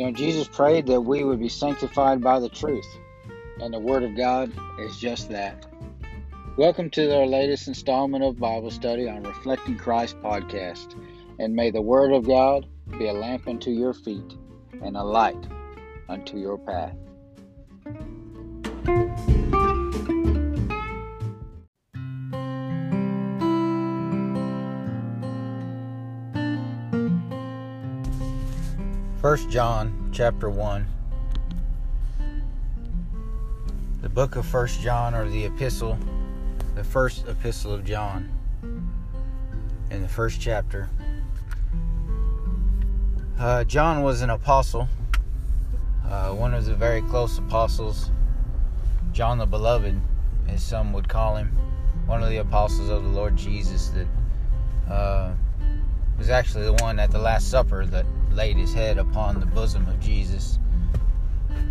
You know, Jesus prayed that we would be sanctified by the truth, and the Word of God is just that. Welcome to our latest installment of Bible study on Reflecting Christ podcast, and may the Word of God be a lamp unto your feet and a light unto your path. First John chapter 1 The book of First John or the epistle the first epistle of John in the first chapter. Uh, John was an apostle uh, one of the very close apostles. John the Beloved as some would call him one of the apostles of the Lord Jesus that uh, was actually the one at the Last Supper that laid his head upon the bosom of Jesus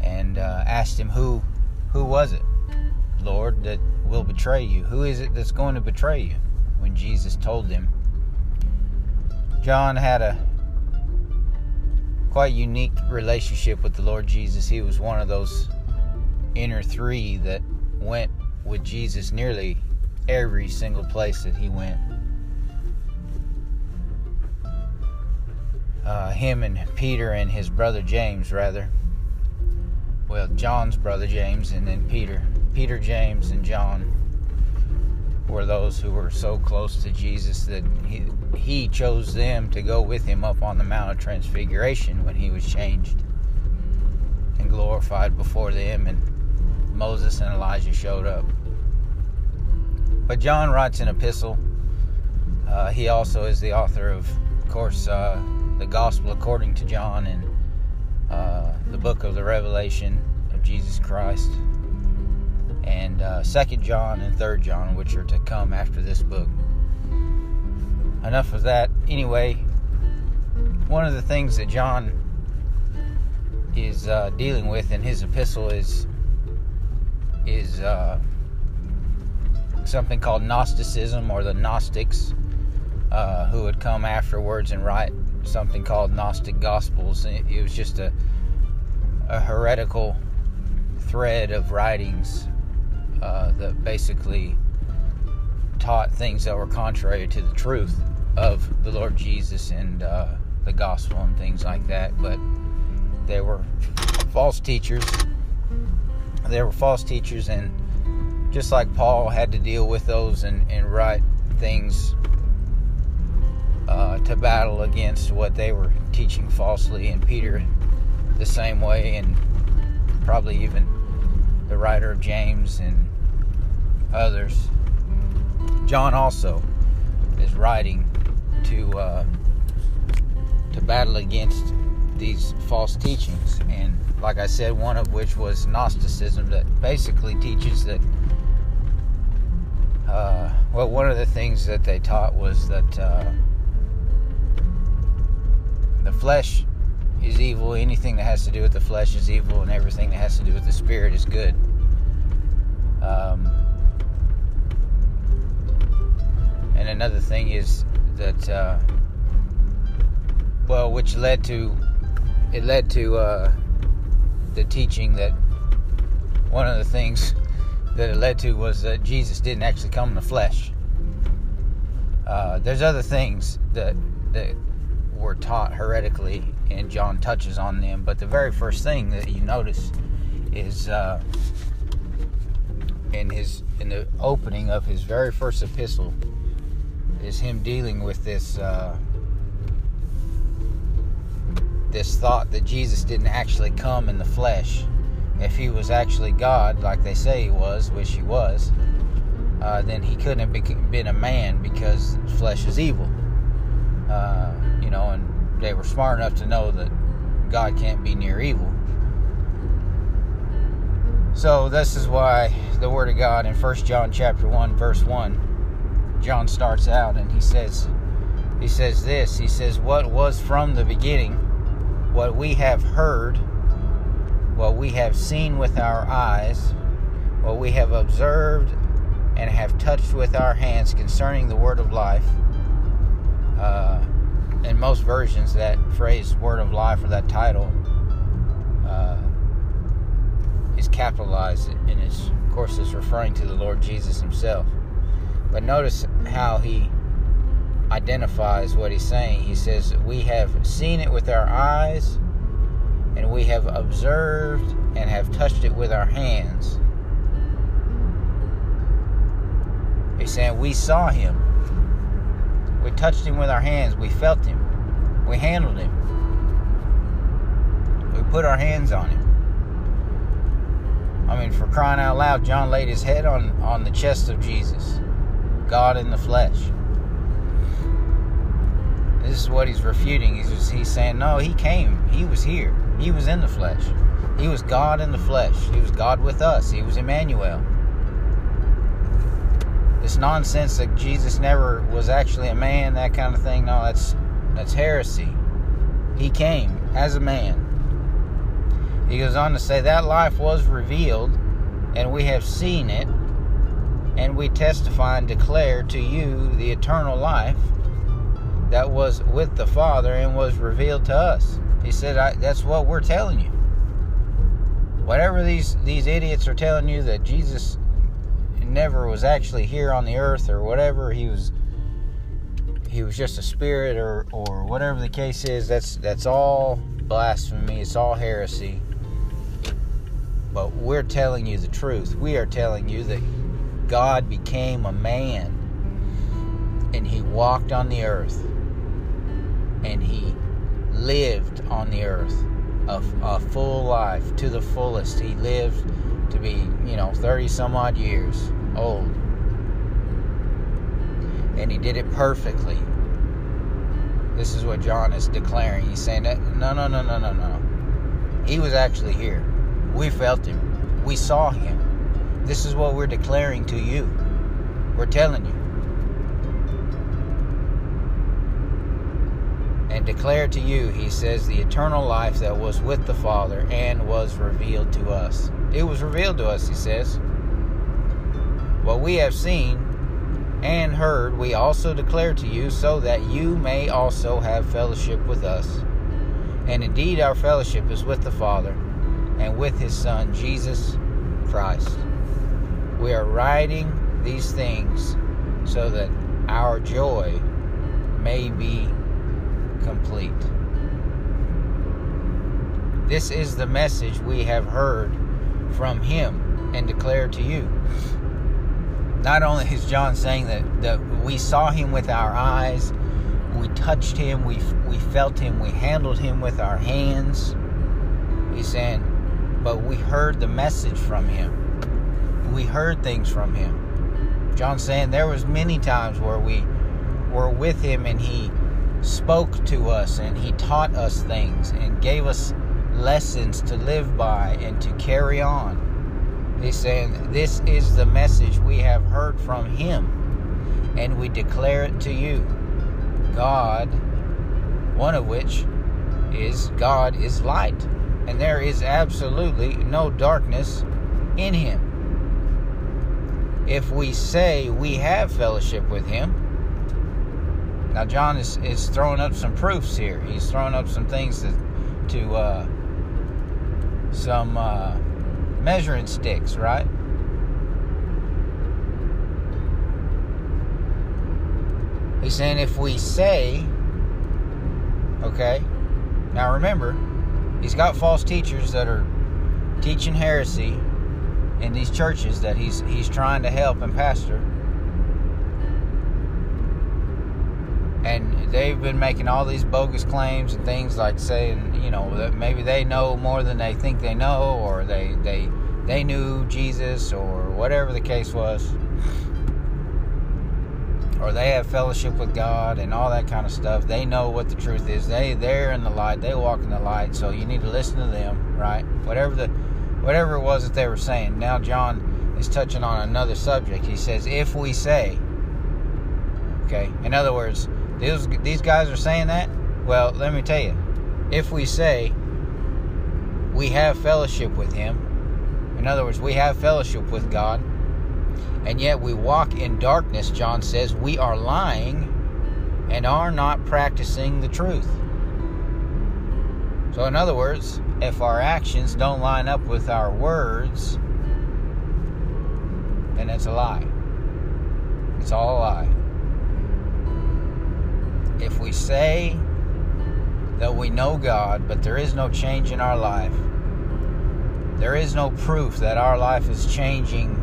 and uh, asked him, "Who, who was it, Lord, that will betray you? Who is it that's going to betray you?" When Jesus told them, John had a quite unique relationship with the Lord Jesus. He was one of those inner three that went with Jesus nearly every single place that he went. Uh, him and Peter and his brother James, rather. Well, John's brother James, and then Peter. Peter, James, and John were those who were so close to Jesus that he, he chose them to go with him up on the Mount of Transfiguration when he was changed and glorified before them, and Moses and Elijah showed up. But John writes an epistle. Uh, he also is the author of, of course, uh, the Gospel according to John and uh, the book of the Revelation of Jesus Christ, and uh, Second John and Third John, which are to come after this book. Enough of that. Anyway, one of the things that John is uh, dealing with in his epistle is is uh, something called Gnosticism or the Gnostics, uh, who would come afterwards and write something called Gnostic Gospels. It was just a, a heretical thread of writings uh, that basically taught things that were contrary to the truth of the Lord Jesus and uh, the gospel and things like that. But they were false teachers. They were false teachers, and just like Paul had to deal with those and, and write things uh, to battle against what they were teaching falsely, and Peter the same way, and probably even the writer of James and others. John also is writing to uh, to battle against these false teachings, and like I said, one of which was Gnosticism, that basically teaches that. Uh, well, one of the things that they taught was that uh, the flesh is evil. Anything that has to do with the flesh is evil, and everything that has to do with the spirit is good. Um, and another thing is that, uh, well, which led to it led to uh, the teaching that one of the things that it led to was that Jesus didn't actually come in the flesh. Uh, there's other things that that were taught heretically, and John touches on them. But the very first thing that you notice is uh, in his in the opening of his very first epistle is him dealing with this uh, this thought that Jesus didn't actually come in the flesh. If he was actually God, like they say he was, which he was, uh, then he couldn't have been a man because flesh is evil. Uh, you know, and they were smart enough to know that God can't be near evil. So this is why the word of God in 1 John chapter 1 verse 1 John starts out and he says he says this he says what was from the beginning what we have heard what we have seen with our eyes what we have observed and have touched with our hands concerning the word of life uh, in most versions, that phrase "word of life" or that title uh, is capitalized, and it's, of course, it's referring to the Lord Jesus himself. But notice how he identifies what he's saying. He says, We have seen it with our eyes, and we have observed and have touched it with our hands. He's saying, We saw him. We touched him with our hands. We felt him. We handled him. We put our hands on him. I mean, for crying out loud, John laid his head on, on the chest of Jesus, God in the flesh. This is what he's refuting. He's, just, he's saying, no, he came. He was here. He was in the flesh. He was God in the flesh. He was God with us. He was Emmanuel. This nonsense that Jesus never was actually a man, that kind of thing, no, that's that's heresy. He came as a man. He goes on to say that life was revealed, and we have seen it, and we testify and declare to you the eternal life that was with the Father and was revealed to us. He said, That's what we're telling you. Whatever these, these idiots are telling you that Jesus never was actually here on the earth or whatever, he was he was just a spirit or or whatever the case is, that's that's all blasphemy, it's all heresy. But we're telling you the truth. We are telling you that God became a man and he walked on the earth and he lived on the earth a, a full life to the fullest. He lived to be, you know, 30 some odd years old. And he did it perfectly. This is what John is declaring. He's saying that no, no, no, no, no, no. He was actually here. We felt him. We saw him. This is what we're declaring to you. We're telling you. And declare to you, he says, the eternal life that was with the Father and was revealed to us. It was revealed to us, he says. What we have seen and heard, we also declare to you, so that you may also have fellowship with us. And indeed, our fellowship is with the Father and with his Son, Jesus Christ. We are writing these things so that our joy may be complete. This is the message we have heard from him and declared to you. Not only is John saying that, that we saw him with our eyes, we touched him, we, we felt him, we handled him with our hands. He's saying, but we heard the message from him. We heard things from him. John's saying there was many times where we were with him and he spoke to us and he taught us things and gave us lessons to live by and to carry on. He's saying, This is the message we have heard from him, and we declare it to you. God, one of which is God is light and there is absolutely no darkness in him. If we say we have fellowship with him, now John is, is throwing up some proofs here. He's throwing up some things to, to uh, some uh, measuring sticks, right? He's saying if we say, okay, now remember, he's got false teachers that are teaching heresy in these churches that he's he's trying to help and pastor. And they've been making all these bogus claims and things like saying, you know, that maybe they know more than they think they know, or they they they knew Jesus, or whatever the case was or they have fellowship with God and all that kind of stuff. They know what the truth is. They they're in the light. They walk in the light. So you need to listen to them, right? Whatever the whatever it was that they were saying. Now John is touching on another subject. He says, "If we say," okay. In other words, these these guys are saying that. Well, let me tell you, if we say we have fellowship with Him, in other words, we have fellowship with God and yet we walk in darkness, John says, we are lying and are not practicing the truth. So, in other words, if our actions don't line up with our words, then it's a lie. It's all a lie. We say that we know God, but there is no change in our life, there is no proof that our life is changing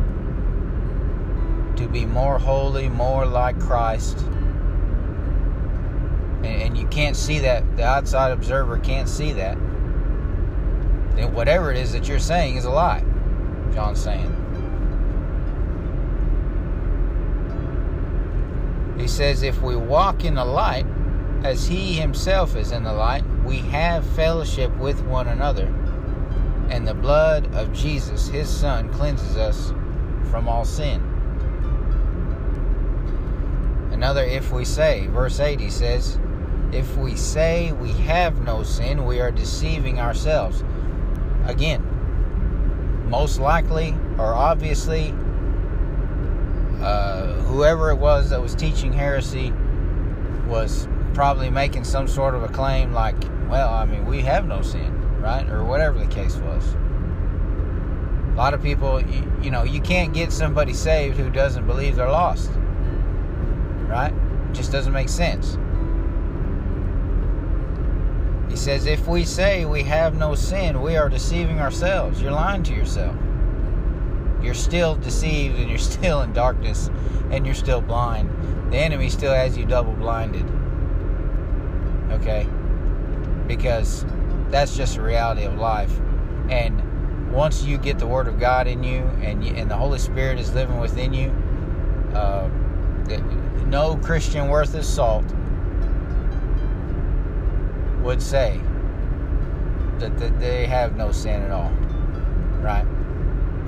to be more holy, more like Christ. And, you can't see that, the outside observer can't see that. Then whatever it is that you're saying is a lie. John's saying. He says, if we walk in the light, as he himself is in the light, we have fellowship with one another and the blood of Jesus, his Son, cleanses us from all sin. Another, if we say, verse 8, he says, If we say we have no sin, we are deceiving ourselves. Again, most likely or obviously, uh, whoever it was that was teaching heresy was probably making some sort of a claim like, well, I mean, we have no sin right? Or whatever the case was. A lot of people, you, you know, you can't get somebody saved who doesn't believe they're lost, right? It just doesn't make sense. He says, if we say we have no sin, we are deceiving ourselves. You're lying to yourself. You're still deceived and you're still in darkness and you're still blind. The enemy still has you double blinded. Okay? Because that's just a reality of life. And once you get the Word of God in you, and you, and the Holy Spirit is living within you, uh, no Christian worth his salt would say that, that they have no sin at all. Right?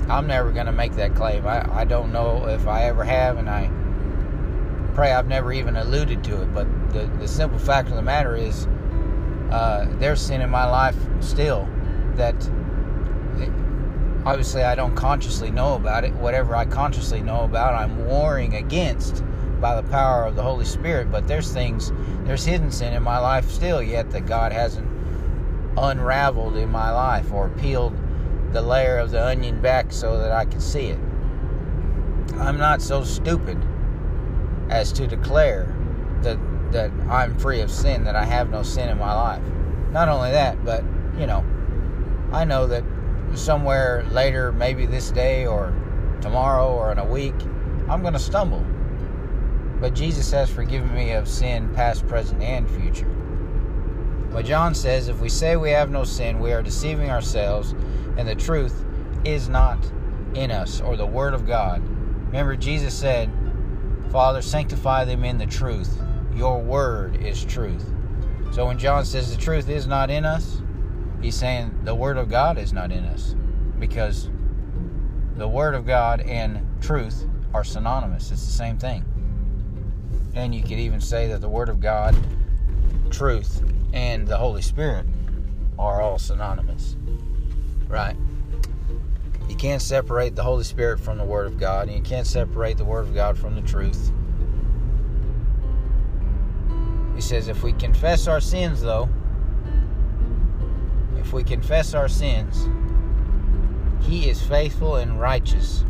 I'm never going to make that claim. I, I don't know if I ever have, and I pray I've never even alluded to it. But the, the simple fact of the matter is, uh, there's sin in my life still that obviously I don't consciously know about it. Whatever I consciously know about, I'm warring against by the power of the Holy Spirit. But there's things, there's hidden sin in my life still yet that God hasn't unraveled in my life or peeled the layer of the onion back so that I can see it. I'm not so stupid as to declare that that I'm free of sin, that I have no sin in my life. Not only that, but, you know, I know that somewhere later, maybe this day or tomorrow or in a week, I'm going to stumble. But Jesus has forgiven me of sin, past, present, and future. But John says if we say we have no sin, we are deceiving ourselves, and the truth is not in us, or the Word of God. Remember, Jesus said, Father, sanctify them in the truth. Your word is truth. So when John says the truth is not in us, he's saying the word of God is not in us because the word of God and truth are synonymous. It's the same thing. And you could even say that the word of God, truth, and the Holy Spirit are all synonymous. Right? Can't separate the Holy Spirit from the Word of God, and you can't separate the Word of God from the truth. He says, if we confess our sins, though, if we confess our sins, He is faithful and righteous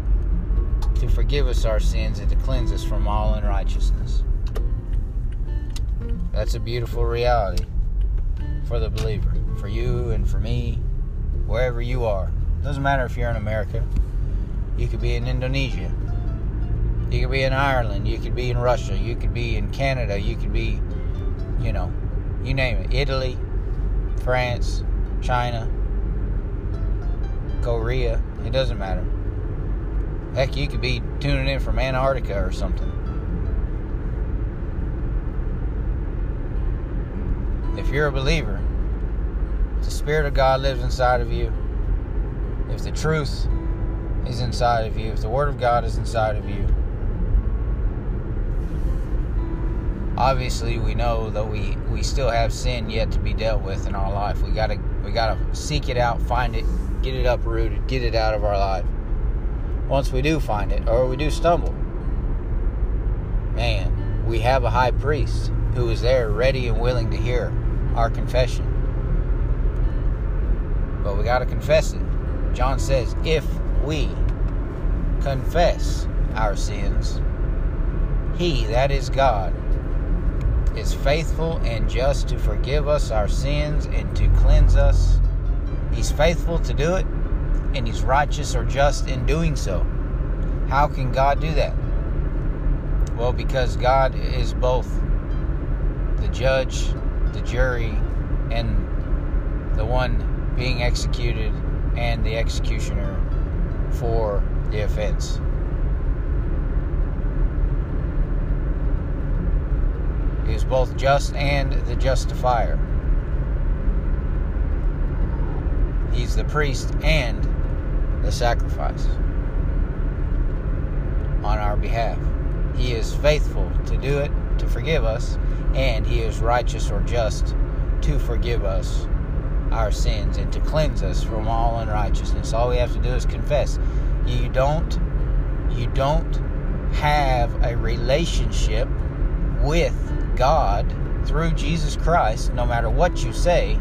to forgive us our sins and to cleanse us from all unrighteousness. That's a beautiful reality for the believer, for you and for me, wherever you are. Doesn't matter if you're in America. You could be in Indonesia. You could be in Ireland. You could be in Russia. You could be in Canada. You could be you know, you name it Italy, France, China, Korea, it doesn't matter. Heck, you could be tuning in from Antarctica or something. If you're a believer, the Spirit of God lives inside of you, if the truth is inside of you, if the Word of God is inside of you, obviously we know that we we still have sin yet to be dealt with in our life. We gotta we gotta seek it out, find it, get it uprooted, get it out of our life. Once we do find it, or we do stumble, man, we have a high priest who is there, ready and willing to hear our confession. but we got to confess it. John says, if we confess our sins, he, that is God, is faithful and just to forgive us our sins and to cleanse us. He's faithful to do it, and He's righteous or just in doing so. How can God do that? Well, because God is both the judge, the jury, and the one being executed and the executioner for the offense. He is both just and the justifier. He's the priest and the sacrifice on our behalf. He is faithful to do it, to forgive us, and He is righteous or just to forgive us our sins and to cleanse us from all unrighteousness. All we have to do is confess. You don't you don't have a relationship with God through Jesus Christ, no matter what you say,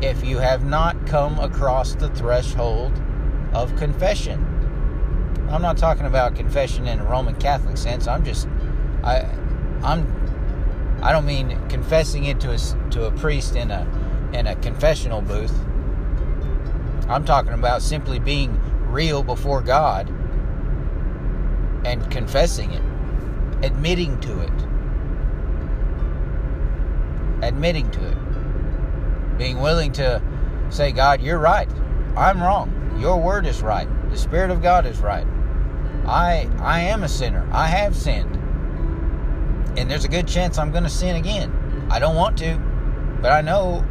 if you have not come across the threshold of confession. I'm not talking about confession in a Roman Catholic sense. I'm just I I'm I don't mean confessing it to a, to a priest in a in a confessional booth. I'm talking about simply being real before God and confessing it, admitting to it. Admitting to it. Being willing to say, God, you're right. I'm wrong. Your word is right. The Spirit of God is right. I I am a sinner. I have sinned. And there's a good chance I'm going to sin again. I don't want to, but I know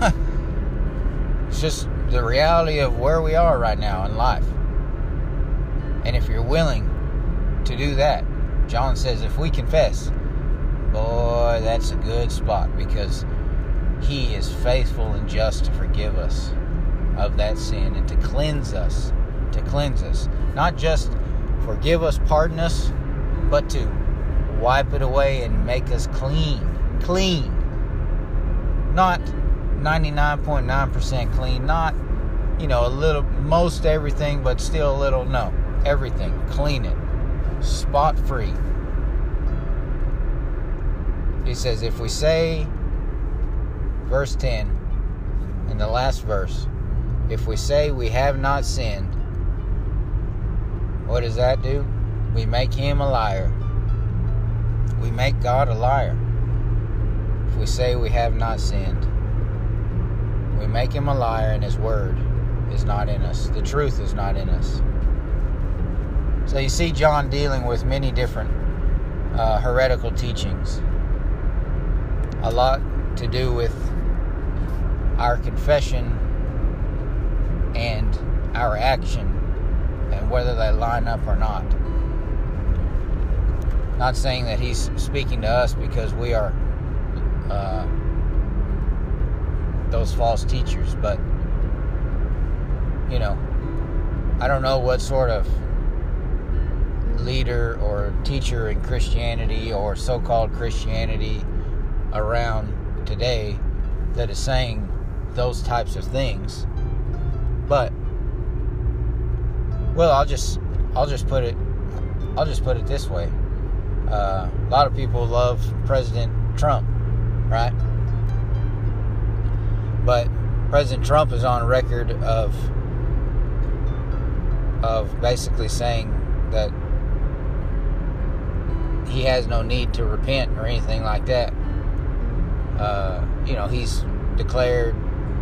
it's just the reality of where we are right now in life. And if you're willing to do that, John says, if we confess, boy, that's a good spot because he is faithful and just to forgive us of that sin and to cleanse us, to cleanse us. Not just forgive us, pardon us, but to wipe it away and make us clean. Clean. Not 99.9% clean, not, you know, a little, most everything, but still a little, no, everything. Clean it. Spot free. He says, if we say, verse 10, in the last verse, if we say we have not sinned, what does that do? We make him a liar. We make God a liar. If we say we have not sinned, we make him a liar and his word is not in us. The truth is not in us. So you see John dealing with many different uh, heretical teachings. A lot to do with our confession and our action and whether they line up or not. Not saying that he's speaking to us because we are uh, those false teachers, but you know, I don't know what sort of leader or teacher in Christianity or so called Christianity around today that is saying those types of things. But well, I'll just I'll just put it I'll just put it this way. Uh, a lot of people love President Trump, right? But President Trump is on record of of basically saying that he has no need to repent or anything like that. Uh, you know, he's declared,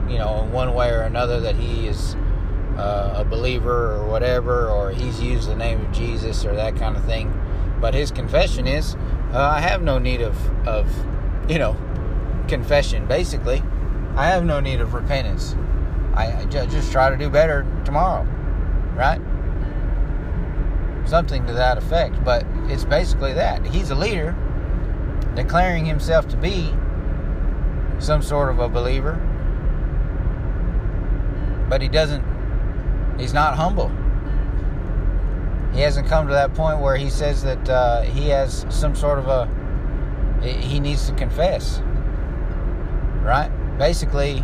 you know, in one way or another that he is uh, a believer or whatever, or he's used the name of Jesus or that kind of thing. But his confession is, uh, I have no need of, of, you know, confession. Basically, I have no need of repentance. I, I just try to do better tomorrow, right? Something to that effect. But it's basically that. He's a leader declaring himself to be some sort of a believer, but he doesn't, he's not humble. He hasn't come to that point where he says that uh, he has some sort of a, he needs to confess, right? Basically,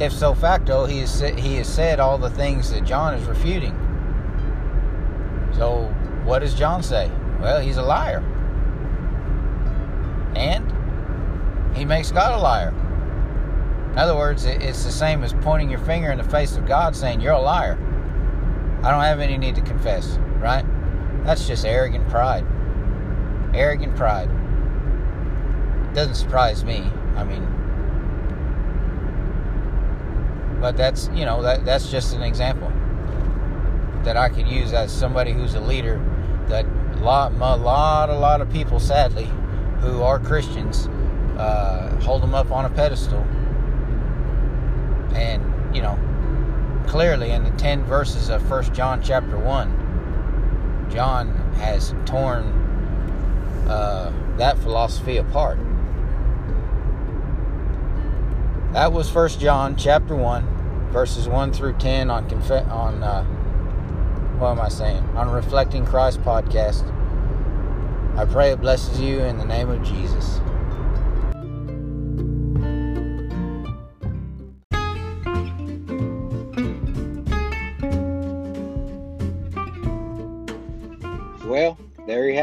if so facto, he has, he has said all the things that John is refuting. So, what does John say? Well, he's a liar. And he makes God a liar. In other words, it's the same as pointing your finger in the face of God saying, You're a liar. I don't have any need to confess, right? That's just arrogant pride. Arrogant pride. Doesn't surprise me. I mean, but that's you know that that's just an example that I could use as somebody who's a leader. That a lot, a lot, a lot of people, sadly, who are Christians, uh, hold them up on a pedestal, and you know, clearly in the ten verses of First John chapter one, John has torn uh, that philosophy apart. That was First John chapter one, verses one through ten on conf- on uh, what am I saying? On Reflecting Christ podcast. I pray it blesses you in the name of Jesus.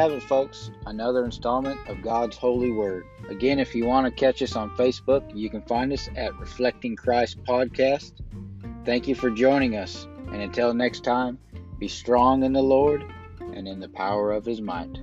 Have it, folks. Another installment of God's Holy Word. Again, if you want to catch us on Facebook, you can find us at Reflecting Christ Podcast. Thank you for joining us. And until next time, be strong in the Lord and in the power of his might.